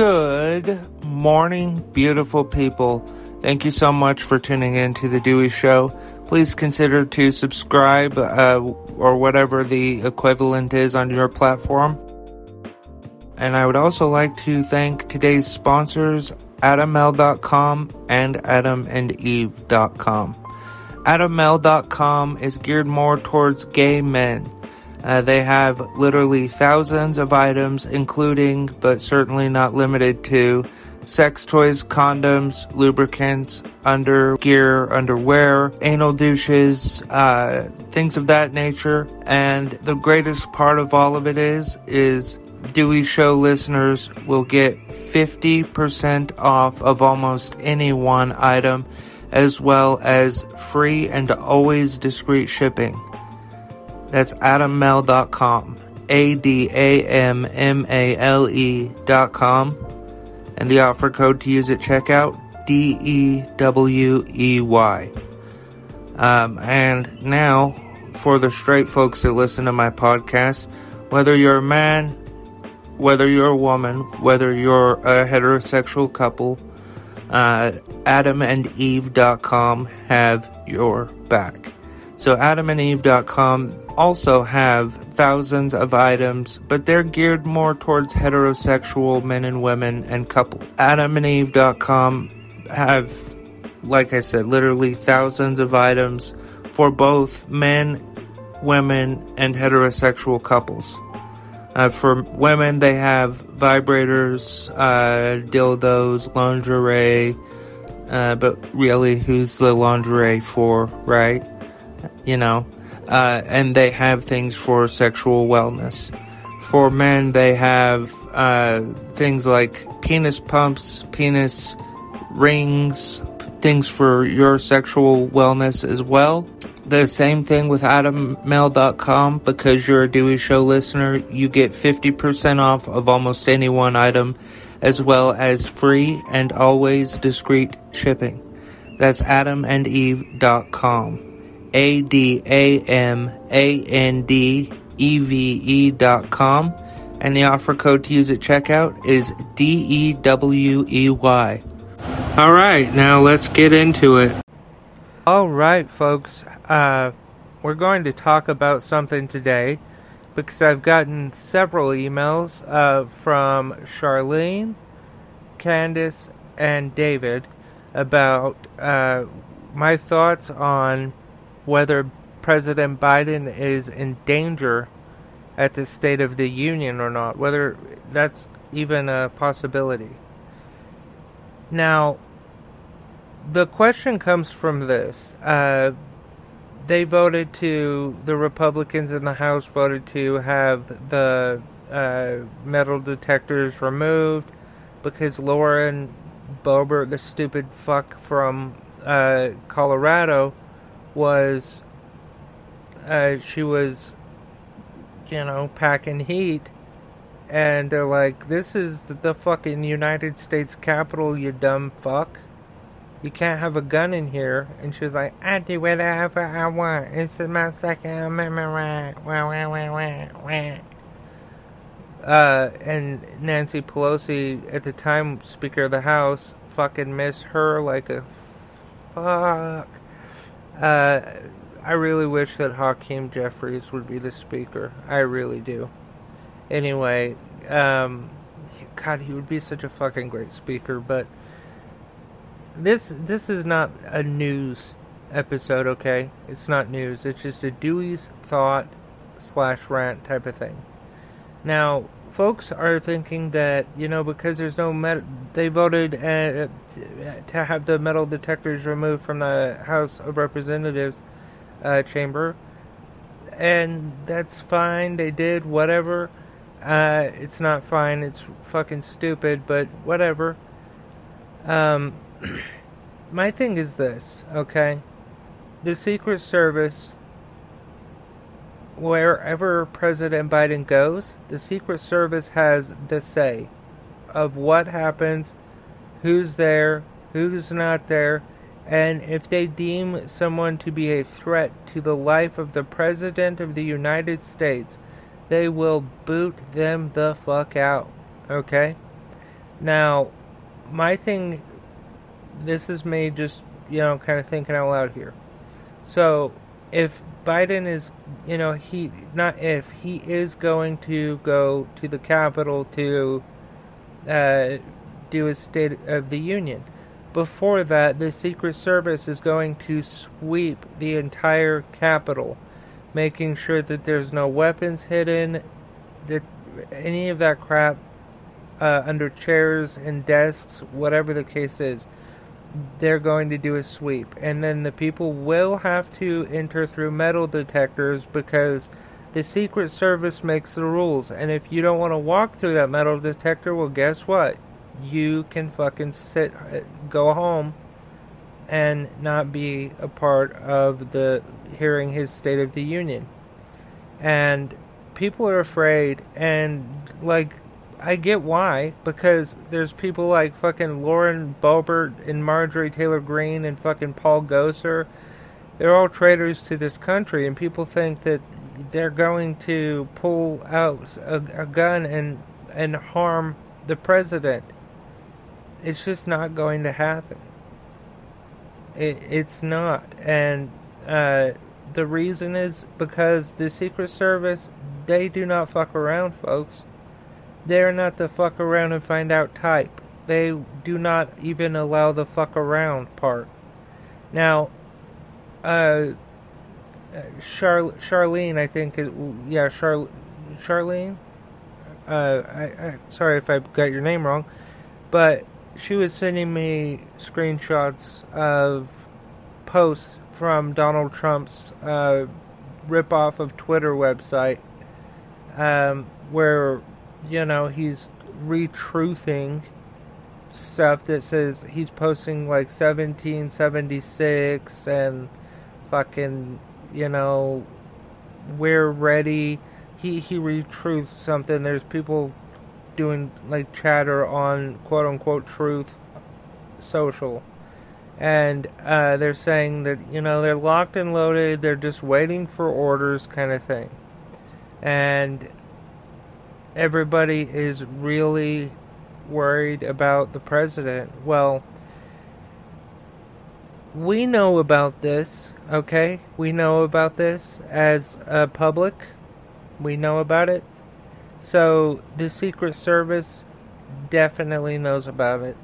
Good morning, beautiful people. Thank you so much for tuning in to The Dewey Show. Please consider to subscribe uh, or whatever the equivalent is on your platform. And I would also like to thank today's sponsors, AdamMale.com and AdamandEve.com. AdamMale.com is geared more towards gay men. Uh, they have literally thousands of items, including, but certainly not limited to, sex toys, condoms, lubricants, under gear, underwear, anal douches, uh, things of that nature. And the greatest part of all of it is, is Dewey Show listeners will get 50% off of almost any one item, as well as free and always discreet shipping. That's adammale.com. A D A M M A L E.com. And the offer code to use at checkout D E W E Y. Um, and now, for the straight folks that listen to my podcast, whether you're a man, whether you're a woman, whether you're a heterosexual couple, uh, adamandeve.com have your back. So adamandeve.com also have thousands of items, but they're geared more towards heterosexual men and women and couple. Adamandeve.com have, like I said, literally thousands of items for both men, women, and heterosexual couples. Uh, for women, they have vibrators, uh, dildos, lingerie, uh, but really, who's the lingerie for, right? You know, uh, and they have things for sexual wellness. For men, they have uh, things like penis pumps, penis rings, things for your sexual wellness as well. The same thing with AdamMale.com because you're a Dewey Show listener, you get 50% off of almost any one item, as well as free and always discreet shipping. That's AdamandEve.com. A D A M A N D E V E dot com. And the offer code to use at checkout is D E W E Y. All right, now let's get into it. All right, folks. Uh, we're going to talk about something today because I've gotten several emails uh, from Charlene, Candice, and David about uh, my thoughts on whether President Biden is in danger at the State of the Union or not, whether that's even a possibility. Now, the question comes from this. Uh, they voted to, the Republicans in the House voted to have the uh, metal detectors removed because Lauren Boebert, the stupid fuck from uh, Colorado, was, uh, she was, you know, packing heat. And they're like, this is the fucking United States Capitol, you dumb fuck you can't have a gun in here. And she was like, I do whatever I want. It's my Second Amendment right. Wah, wah, wah, wah, wah. Uh, and Nancy Pelosi, at the time Speaker of the House, fucking miss her like a fuck. Uh, I really wish that Hakeem Jeffries would be the Speaker. I really do. Anyway, um, God, he would be such a fucking great Speaker, but this this is not a news episode, okay? It's not news. It's just a Dewey's thought slash rant type of thing. Now, folks are thinking that you know because there's no met, they voted uh, to have the metal detectors removed from the House of Representatives uh, chamber, and that's fine. They did whatever. Uh, it's not fine. It's fucking stupid, but whatever. Um, my thing is this, okay? The Secret Service, wherever President Biden goes, the Secret Service has the say of what happens, who's there, who's not there, and if they deem someone to be a threat to the life of the President of the United States, they will boot them the fuck out, okay? Now, my thing, this is me just, you know, kind of thinking out loud here. So, if Biden is, you know, he, not if, he is going to go to the Capitol to uh, do a State of the Union. Before that, the Secret Service is going to sweep the entire Capitol, making sure that there's no weapons hidden, that any of that crap uh, under chairs and desks, whatever the case is, they're going to do a sweep. And then the people will have to enter through metal detectors because the Secret Service makes the rules. And if you don't want to walk through that metal detector, well, guess what? You can fucking sit, uh, go home, and not be a part of the hearing his State of the Union. And people are afraid, and like I get why, because there's people like fucking Lauren Boebert and Marjorie Taylor Greene and fucking Paul Gosar. They're all traitors to this country, and people think that they're going to pull out a, a gun and and harm the president. It's just not going to happen. It, it's not, and uh, the reason is because the Secret Service they do not fuck around, folks they're not the fuck around and find out type. They do not even allow the fuck around part. Now, uh, Char- Charlene, I think, it, yeah, Char- Charlene. Uh, I, I, sorry if I got your name wrong, but she was sending me screenshots of posts from Donald Trump's uh, ripoff of Twitter website, um, where you know, he's retruthing stuff that says he's posting like 1776 and fucking, you know, we're ready. He he retruths something. There's people doing like chatter on quote unquote truth social. And uh, they're saying that, you know, they're locked and loaded, they're just waiting for orders kind of thing. And everybody is really worried about the president. Well, we know about this, okay? We know about this as a public. We know about it. So the Secret Service definitely knows about it.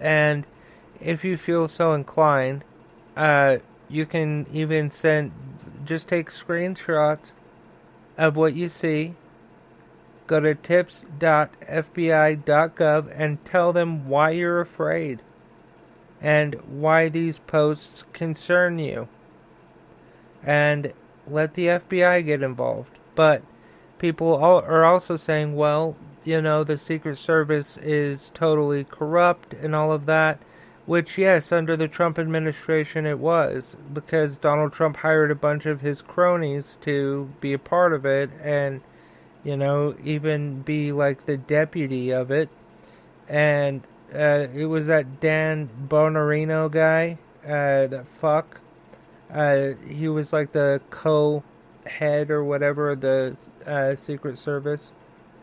And if you feel so inclined, uh, you can even send, just take screenshots of what you see go to tips.fbi.gov and tell them why you're afraid and why these posts concern you. And let the FBI get involved. But people are also saying, well, you know, the Secret Service is totally corrupt and all of that. Which, yes, under the Trump administration it was, because Donald Trump hired a bunch of his cronies to be a part of it, and you know, even be like the deputy of it. And uh, it was that Dan Bongino guy, uh, that fuck. Uh, he was like the co-head or whatever of the uh, Secret Service.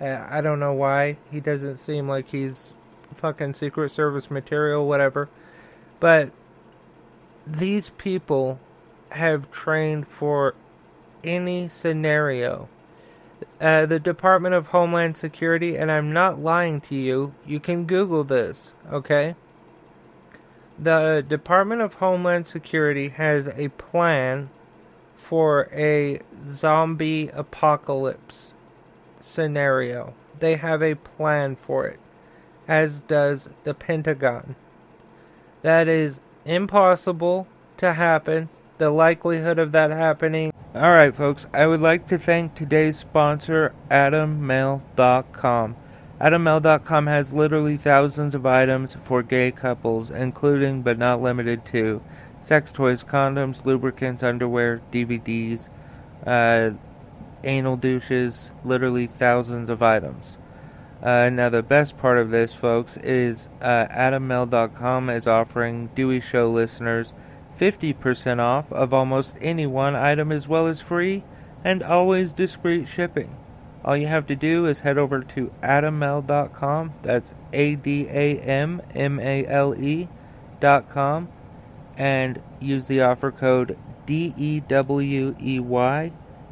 Uh, I don't know why. He doesn't seem like he's fucking Secret Service material, whatever. But these people have trained for any scenario uh, the Department of Homeland Security, and I'm not lying to you, you can Google this, okay? The Department of Homeland Security has a plan for a zombie apocalypse scenario. They have a plan for it, as does the Pentagon. That is impossible to happen. The likelihood of that happening Alright, folks, I would like to thank today's sponsor, AdamMale.com. AdamMale.com has literally thousands of items for gay couples, including but not limited to sex toys, condoms, lubricants, underwear, DVDs, uh, anal douches, literally thousands of items. Uh, now, the best part of this, folks, is uh, AdamMale.com is offering Dewey Show listeners 50% off of almost any one item as well as free and always discreet shipping. all you have to do is head over to adammale.com. That's A D A M M A L E.com and use the offer code DEWEY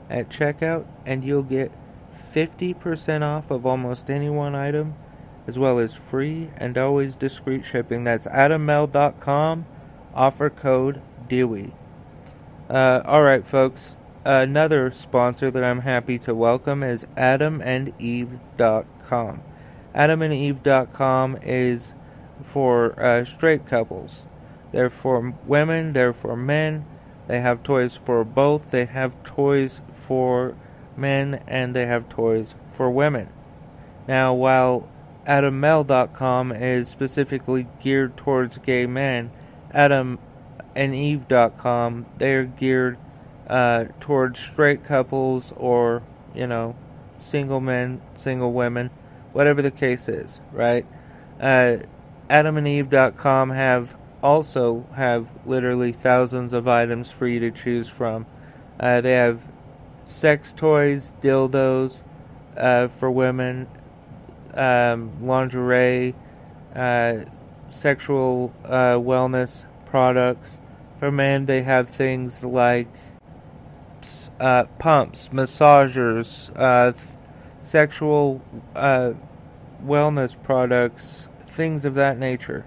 at checkout, and you'll get 50% off of almost any one item, as well as free and always discreet shipping. That's adammale.com, offer code DEWEY. Uh, Alright, folks. Another sponsor that I'm happy to welcome is AdamandEve.com. AdamandEve.com is for uh, straight couples. They're for women, they're for men. They have toys for both. They have toys for men and they have toys for women. Now, while AdamMale.com is specifically geared towards gay men, AdamandEve.com they're geared uh, towards straight couples or, you know, single men, single women, whatever the case is, right? Uh, AdamandEve.com have also have literally thousands of items for you to choose from. Uh, they have sex toys, dildos uh, for women, um, lingerie, uh, sexual uh, wellness products. For men, they have things like uh, pumps, massagers, uh, th- sexual uh, wellness products, things of that nature.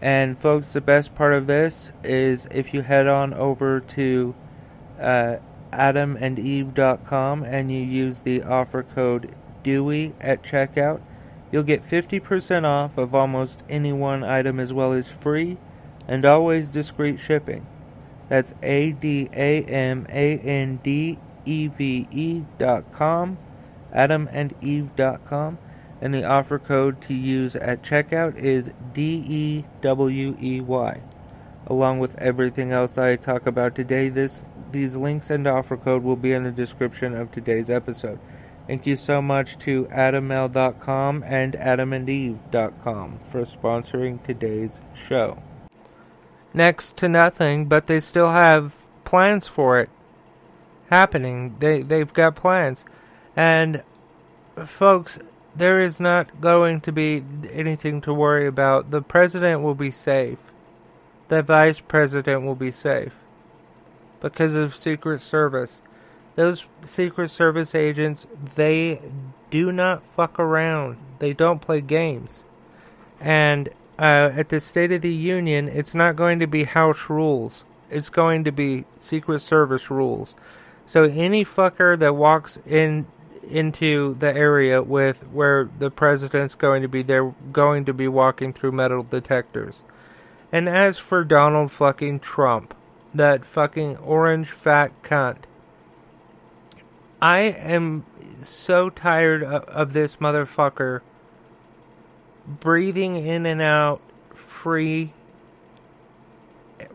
And folks, the best part of this is if you head on over to uh, adamandeve.com and you use the offer code DEWEY at checkout, you'll get 50% off of almost any one item as well as free and always discreet shipping. That's A D A M A N D E V E dot com, adamandeve.com, and the offer code to use at checkout is D E W E Y. Along with everything else I talk about today, this these links and offer code will be in the description of today's episode. Thank you so much to AdamMale.com and AdamandEve.com for sponsoring today's show next to nothing, but they still have plans for it happening. They they've got plans. And folks, there is not going to be anything to worry about. The president will be safe. The vice president will be safe because of Secret Service. Those Secret Service agents, they do not fuck around. They don't play games. And uh, at the State of the Union, it's not going to be House rules. It's going to be Secret Service rules. So any fucker that walks in into the area with where the president's going to be, they're going to be walking through metal detectors. And as for Donald fucking Trump, that fucking orange fat cunt, I am so tired of, of this motherfucker breathing in and out free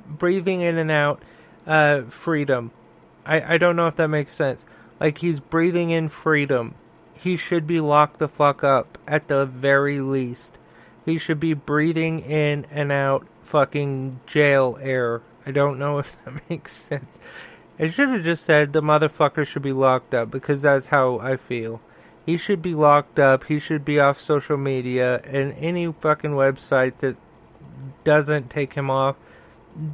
breathing in and out uh, freedom. I, I don't know if that makes sense. Like he's breathing in freedom. He should be locked the fuck up at the very least. He should be breathing in and out fucking jail air. I don't know if that makes sense i should have just said the motherfucker should be locked up because that's how i feel he should be locked up. He should be off social media and any fucking website that doesn't take him off.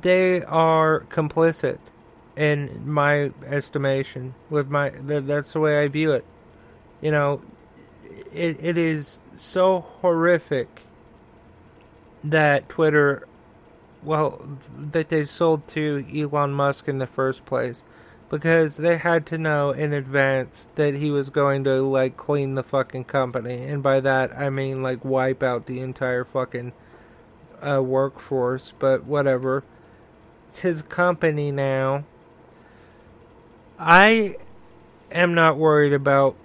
They are complicit, in my estimation. With my that's the way I view it. You know, it it is so horrific that Twitter, well, that they sold to Elon Musk in the first place. Because they had to know in advance that he was going to like clean the fucking company. And by that I mean like wipe out the entire fucking uh, workforce. But whatever. It's his company now. I am not worried about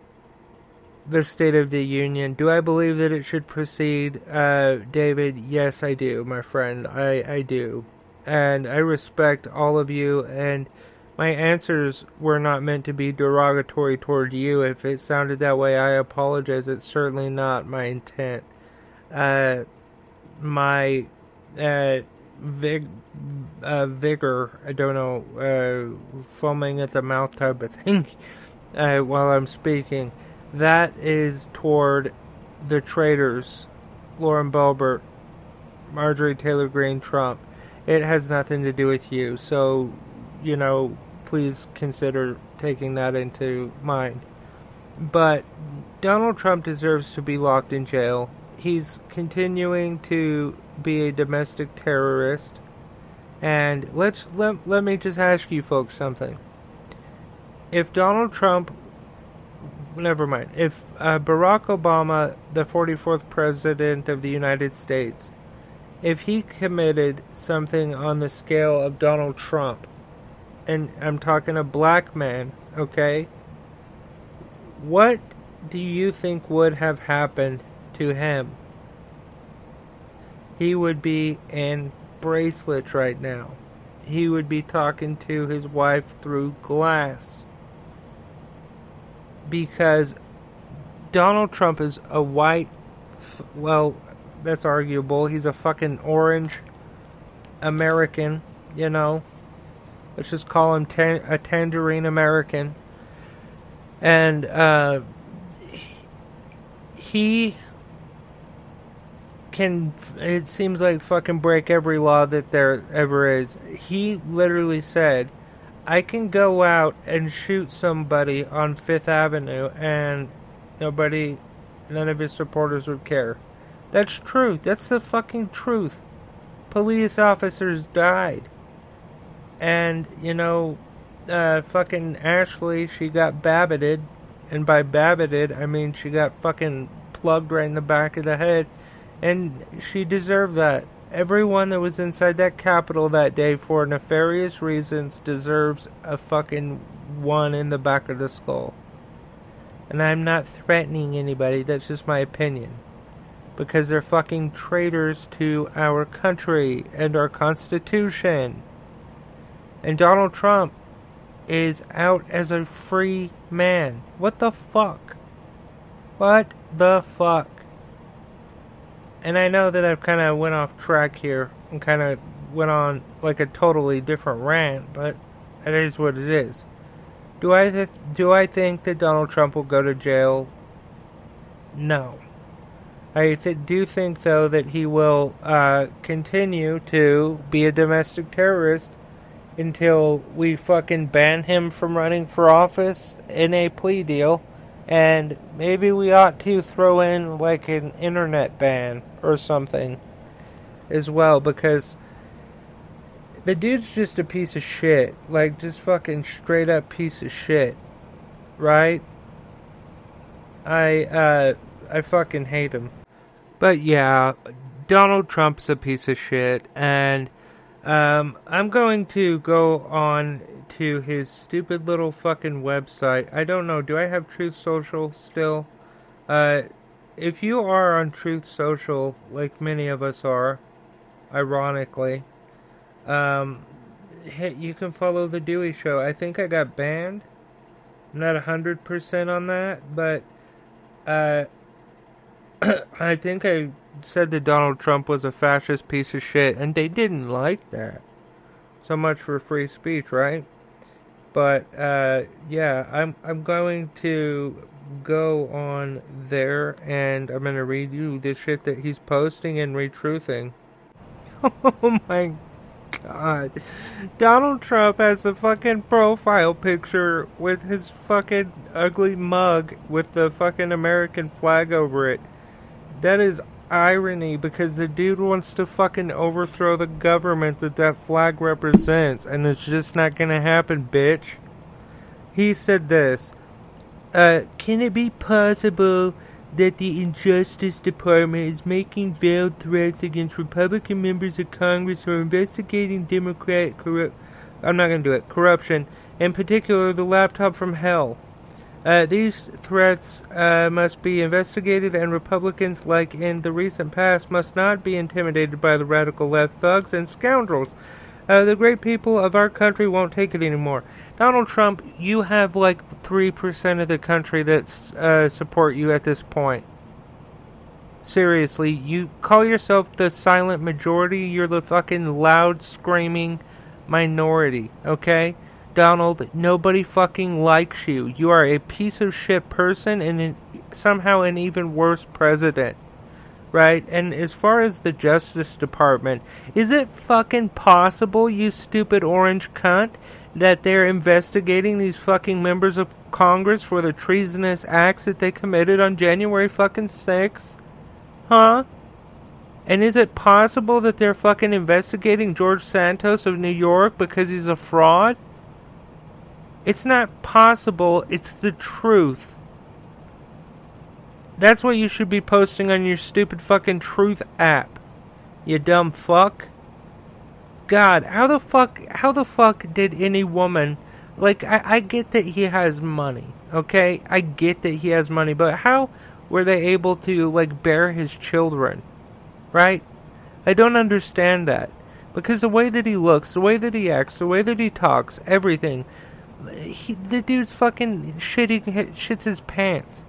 the State of the Union. Do I believe that it should proceed, uh, David? Yes, I do, my friend. I, I do. And I respect all of you and my answers were not meant to be derogatory toward you. If it sounded that way, I apologize. It's certainly not my intent. Uh, my uh, vig, uh, vigor, I don't know, uh, foaming at the mouth type of thing uh, while I'm speaking. That is toward the traitors, Lauren Boebert, Marjorie Taylor Greene, Trump. It has nothing to do with you. So, you know, please consider taking that into mind. But Donald Trump deserves to be locked in jail. He's continuing to be a domestic terrorist. And let's let, let me just ask you folks something. If Donald Trump never mind. If uh, Barack Obama, the 44th president of the United States, if he committed something on the scale of Donald Trump, and I'm talking a black man, okay, what do you think would have happened to him? He would be in bracelets right now. He would be talking to his wife through glass because Donald Trump is a white, well, that's arguable. He's a fucking orange American, you know. Let's just call him ta- a tangerine American. And uh, he can, it seems like, fucking break every law that there ever is. He literally said, I can go out and shoot somebody on Fifth Avenue and nobody, none of his supporters would care. That's true. That's the fucking truth. Police officers died. And, you know, uh, fucking Ashley, she got babbited. And by babbited, I mean she got fucking plugged right in the back of the head. And she deserved that. Everyone that was inside that Capitol that day for nefarious reasons deserves a fucking one in the back of the skull. And I'm not threatening anybody, that's just my opinion. Because they're fucking traitors to our country and our Constitution. And Donald Trump is out as a free man. What the fuck? What the fuck? And I know that I've kind of went off track here and kind of went on like a totally different rant, but it is what it is. Do I th- do I think that Donald Trump will go to jail? No. I th- do think though that he will uh, continue to be a domestic terrorist until we fucking ban him from running for office in a plea deal and maybe we ought to throw in like an internet ban or something as well because the dude's just a piece of shit. Like, just fucking straight up piece of shit. Right? I, uh, I fucking hate him. But yeah, Donald Trump's a piece of shit, and, um, I'm going to go on to his stupid little fucking website. I don't know. Do I have Truth Social still? Uh, if you are on Truth Social, like many of us are, ironically, um, hit, you can follow the Dewey Show. I think I got banned. I'm not hundred percent on that, but uh, I think I said that Donald Trump was a fascist piece of shit, and they didn't like that. So much for free speech, right? But uh, yeah, I'm I'm going to go on there and I'm gonna read you the shit that he's posting and retruthing. Oh my god. Donald Trump has a fucking profile picture with his fucking ugly mug with the fucking American flag over it. That is irony because the dude wants to fucking overthrow the government that that flag represents, and it's just not gonna happen, bitch. He said this uh, Can it be possible that the Injustice Department is making veiled threats against Republican members of Congress who are investigating Democratic corrupt? I'm not gonna do it. Corruption, in particular, the laptop from hell. Uh, these threats uh, must be investigated, and Republicans, like in the recent past, must not be intimidated by the radical left thugs and scoundrels. Uh, the great people of our country won't take it anymore. Donald Trump, you have like 3% of the country that uh, support you at this point. Seriously, you call yourself the silent majority, you're the fucking loud screaming minority, okay? Donald, nobody fucking likes you. You are a piece of shit person and an, somehow an even worse president. Right? And as far as the Justice Department, is it fucking possible, you stupid orange cunt, that they're investigating these fucking members of Congress for the treasonous acts that they committed on January fucking 6th? Huh? And is it possible that they're fucking investigating George Santos of New York because he's a fraud? It's not possible, it's the truth. That's what you should be posting on your stupid fucking truth app. You dumb fuck. God, how the fuck how the fuck did any woman like I, I get that he has money, okay? I get that he has money, but how were they able to like bear his children? Right? I don't understand that. Because the way that he looks, the way that he acts, the way that he talks, everything he, the dude's fucking shitting shits his pants.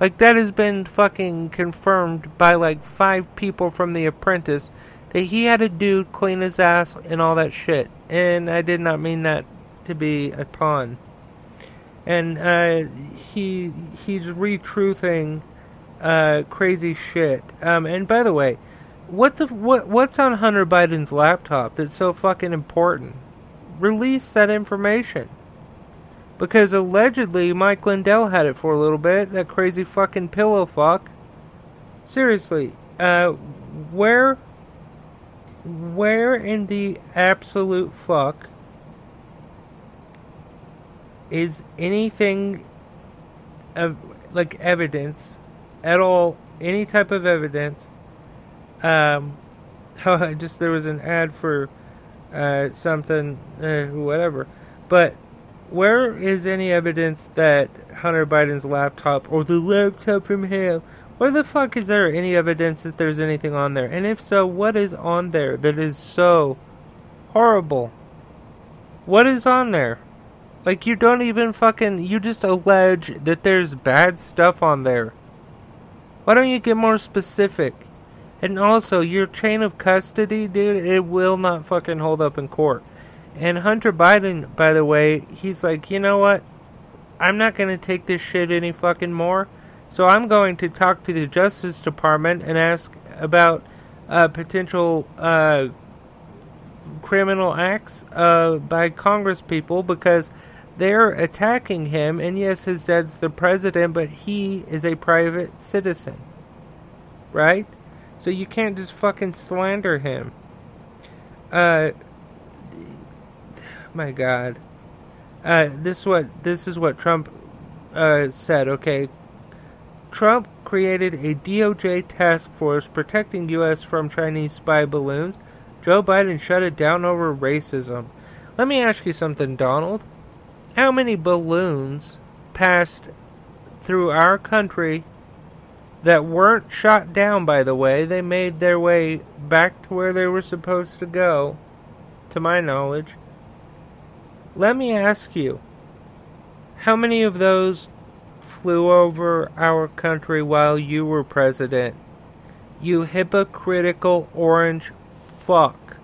Like that has been fucking confirmed by like five people from The Apprentice that he had a dude clean his ass and all that shit. And I did not mean that to be a pun. And uh, he he's retruthing uh, crazy shit. Um, and by the way, what the what what's on Hunter Biden's laptop that's so fucking important? Release that information. Because allegedly Mike Lindell had it for a little bit, that crazy fucking pillow fuck. Seriously, uh, where, where in the absolute fuck is anything of, like, evidence at all, any type of evidence, um, just there was an ad for, uh, something, uh, whatever, but where is any evidence that Hunter Biden's laptop or the laptop from hell? Where the fuck is there any evidence that there's anything on there? And if so, what is on there that is so horrible? What is on there? Like, you don't even fucking. You just allege that there's bad stuff on there. Why don't you get more specific? And also, your chain of custody, dude, it will not fucking hold up in court. And Hunter Biden, by the way, he's like, you know what? I'm not going to take this shit any fucking more. So I'm going to talk to the Justice Department and ask about uh, potential uh, criminal acts uh, by Congress people because they're attacking him. And yes, his dad's the president, but he is a private citizen. Right? So you can't just fucking slander him. Uh, my God. Uh, this what this is what Trump uh, said. Okay, Trump created a DOJ task force protecting U.S. from Chinese spy balloons. Joe Biden shut it down over racism. Let me ask you something, Donald. How many balloons passed through our country that weren't shot down, by the way? They made their way back to where they were supposed to go, to my knowledge. Let me ask you, how many of those flew over our country while you were president? You hypocritical orange fuck.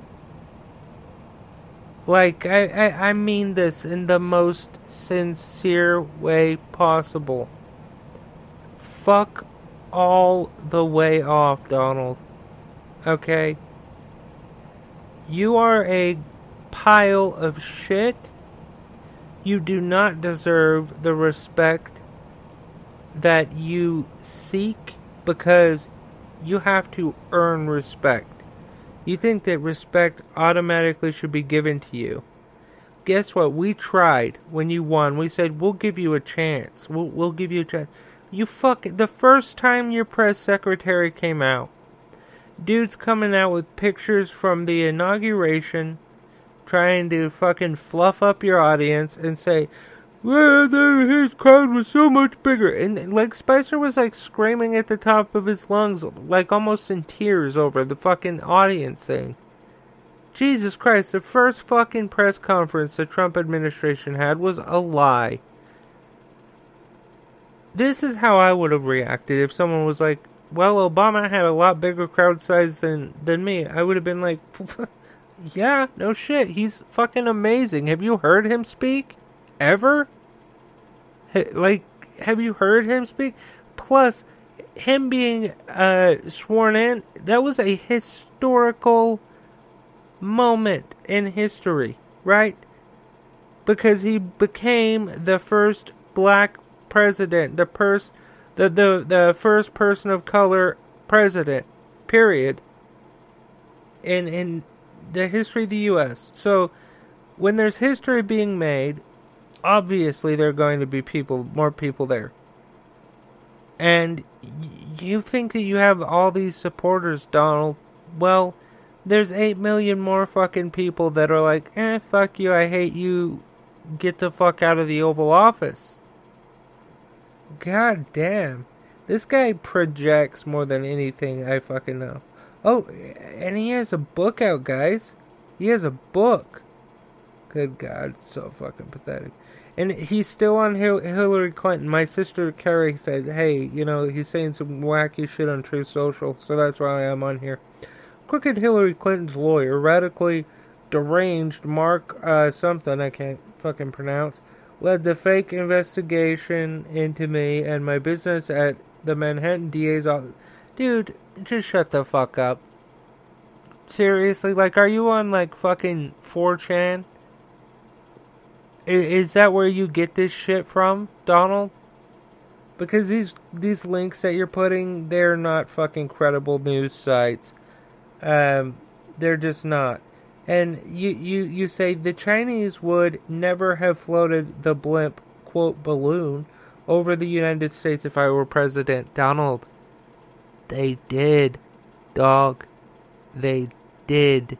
Like, I, I, I mean this in the most sincere way possible. Fuck all the way off, Donald. Okay? You are a pile of shit you do not deserve the respect that you seek because you have to earn respect. You think that respect automatically should be given to you. Guess what? We tried when you won. We said we'll give you a chance. We'll we'll give you a chance. You fuck the first time your press secretary came out. Dude's coming out with pictures from the inauguration trying to fucking fluff up your audience and say, well, his crowd was so much bigger. And, like, Spicer was, like, screaming at the top of his lungs, like, almost in tears over the fucking audience thing. Jesus Christ, the first fucking press conference the Trump administration had was a lie. This is how I would have reacted if someone was like, well, Obama had a lot bigger crowd size than, than me. I would have been like, yeah, no shit. He's fucking amazing. Have you heard him speak? Ever? Like, have you heard him speak? Plus, him being uh, sworn in, that was a historical moment in history, right? Because he became the first black president, the first, the, the, the first person of color president, period, in, in the history of the U.S. So, when there's history being made, obviously there are going to be people, more people there. And you think that you have all these supporters, Donald. Well, there's 8 million more fucking people that are like, eh, fuck you, I hate you, get the fuck out of the Oval Office. God damn. This guy projects more than anything I fucking know. Oh, and he has a book out, guys. He has a book. Good God, so fucking pathetic. And he's still on Hillary Clinton. My sister Carrie said, hey, you know, he's saying some wacky shit on Truth Social, so that's why I'm on here. Crooked Hillary Clinton's lawyer, radically deranged Mark uh, something I can't fucking pronounce, led the fake investigation into me and my business at the Manhattan DA's office. Dude, just shut the fuck up. Seriously, like, are you on like fucking 4chan? Is that where you get this shit from, Donald? Because these these links that you're putting, they're not fucking credible news sites. Um, they're just not. And you, you, you say the Chinese would never have floated the blimp, quote, balloon over the United States if I were president. Donald, they did, dog. They did.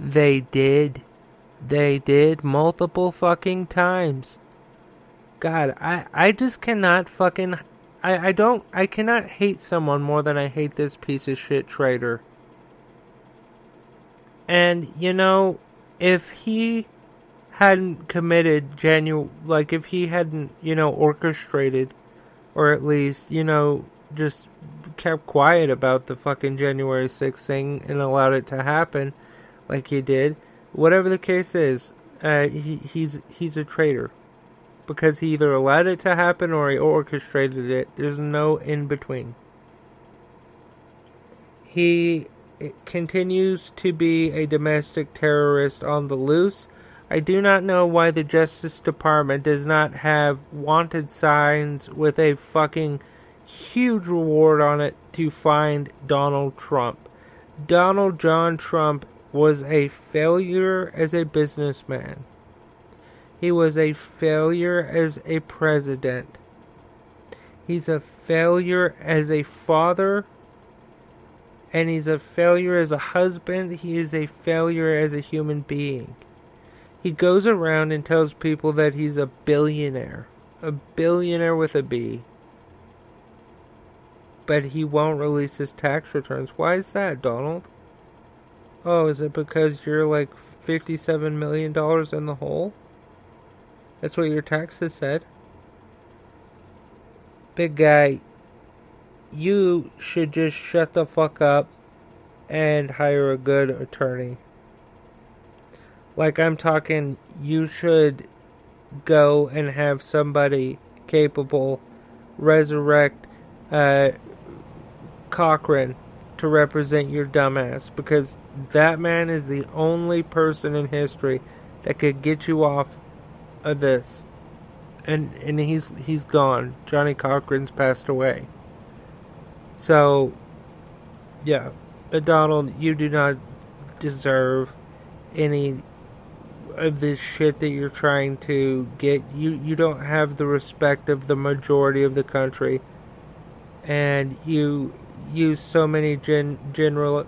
They did. They did multiple fucking times. God, I, I just cannot fucking. I, I don't. I cannot hate someone more than I hate this piece of shit traitor. And, you know, if he hadn't committed genuine. Like, if he hadn't, you know, orchestrated, or at least, you know, just kept quiet about the fucking January 6th thing and allowed it to happen like he did whatever the case is, uh, he, he's he's a traitor because he either allowed it to happen or he orchestrated it. There's no in between. He continues to be a domestic terrorist on the loose. I do not know why the Justice Department does not have wanted signs with a fucking huge reward on it to find Donald Trump. Donald John Trump was a failure as a businessman. He was a failure as a president. He's a failure as a father. And he's a failure as a husband. He is a failure as a human being. He goes around and tells people that he's a billionaire. A billionaire with a B. But he won't release his tax returns. Why is that, Donald? Oh, is it because you're like $57 million in the hole? That's what your taxes said. Big guy, you should just shut the fuck up and hire a good attorney. Like, I'm talking, you should go and have somebody capable resurrect uh, Cochran to represent your dumbass because that man is the only person in history that could get you off of this. And and he's he's gone. Johnnie Cochran's passed away. So yeah, but Donald, you do not deserve any of this shit that you're trying to get. You you don't have the respect of the majority of the country. And you use so many gen, general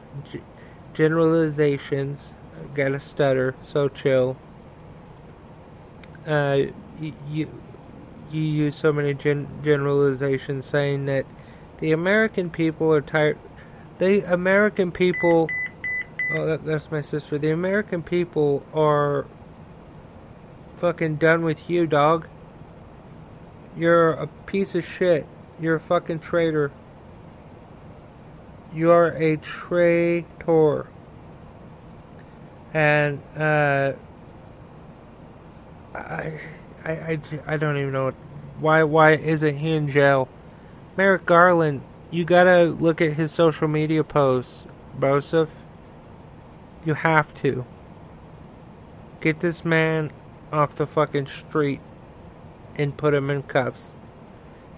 generalizations. Gotta stutter, so chill. Uh, you, you you use so many gen, generalizations saying that the American people are tired. The American people. Oh, that, that's my sister. The American people are fucking done with you, dog. You're a piece of shit. You're a fucking traitor. You are a traitor. and uh, I, I, I, I don't even know what, why why isn't he in jail? Merrick Garland, you gotta look at his social media posts, Bosef. You have to get this man off the fucking street and put him in cuffs.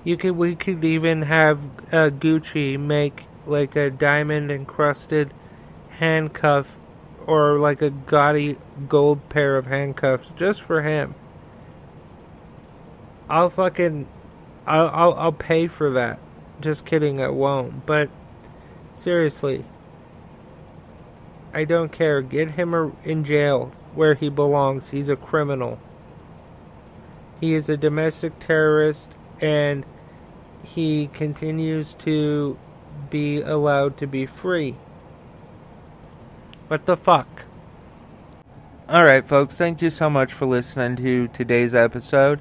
You could we could even have uh, Gucci make like a diamond encrusted handcuff or like a gaudy gold pair of handcuffs just for him. I'll fucking I'll I'll, I'll pay for that. Just kidding, I won't. But seriously, I don't care. Get him in jail where he belongs. He's a criminal. He is a domestic terrorist and he continues to be allowed to be free. What the fuck? Alright, folks, thank you so much for listening to today's episode.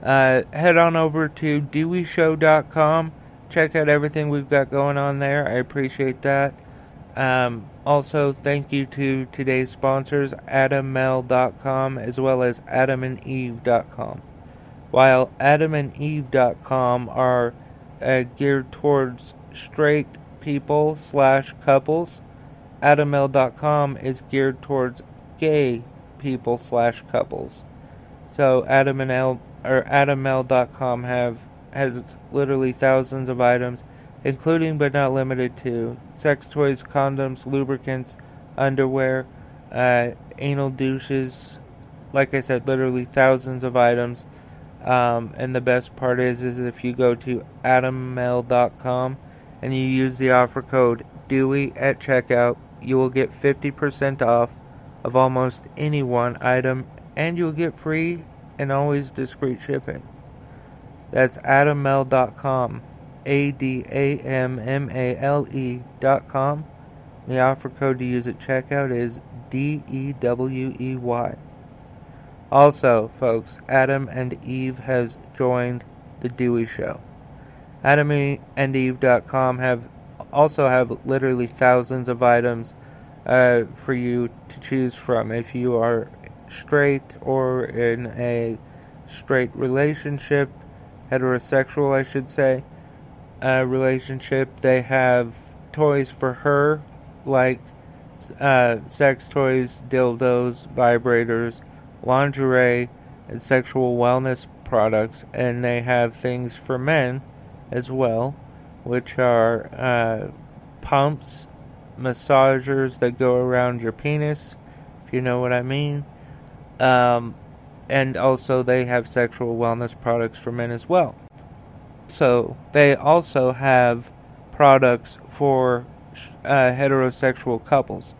Uh, head on over to deweyshow.com. Check out everything we've got going on there. I appreciate that. Um, also, thank you to today's sponsors, AdamMale.com as well as AdamandEve.com. While AdamandEve.com are uh, geared towards straight people slash couples, AdamMale.com is geared towards gay people slash couples. So Adam and L or AdamMale.com have has literally thousands of items, including but not limited to sex toys, condoms, lubricants, underwear, uh, anal douches. Like I said, literally thousands of items. Um, and the best part is, is if you go to AdamMale.com and you use the offer code Dewey at checkout, you will get 50% off of almost any one item, and you'll get free and always discreet shipping. That's adammale.com. A D A M M A L E dot com. The offer code to use at checkout is D E W E Y. Also, folks, Adam and Eve has joined the Dewey Show. AdamandEve.com have also have literally thousands of items uh, for you to choose from if you are straight or in a straight relationship, heterosexual, I should say, uh, relationship. They have toys for her, like uh, sex toys, dildos, vibrators, lingerie, and sexual wellness products, and they have things for men as well, which are uh, pumps, massagers that go around your penis, if you know what I mean. Um, and also, they have sexual wellness products for men as well. So, they also have products for uh, heterosexual couples.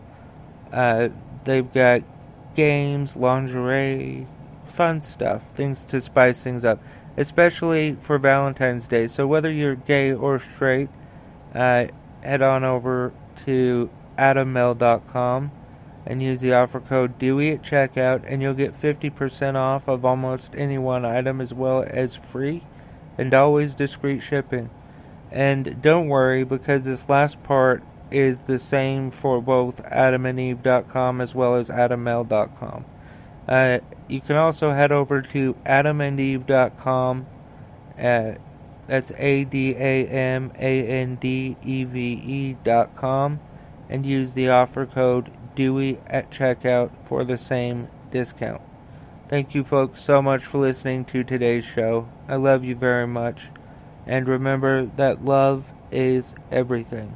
Uh, they've got games, lingerie, fun stuff, things to spice things up, especially for Valentine's Day. So, whether you're gay or straight, uh, head on over to adammale.com and use the offer code Dewey at checkout, and you'll get 50% off of almost any one item as well as free and always discreet shipping. And don't worry because this last part is the same for both adamandeve.com as well as adammale.com. Uh, you can also head over to adamandeve.com. Uh, that's A D A M A N D E V E dot com and use the offer code Dewey at checkout for the same discount. Thank you, folks, so much for listening to today's show. I love you very much. And remember that love is everything.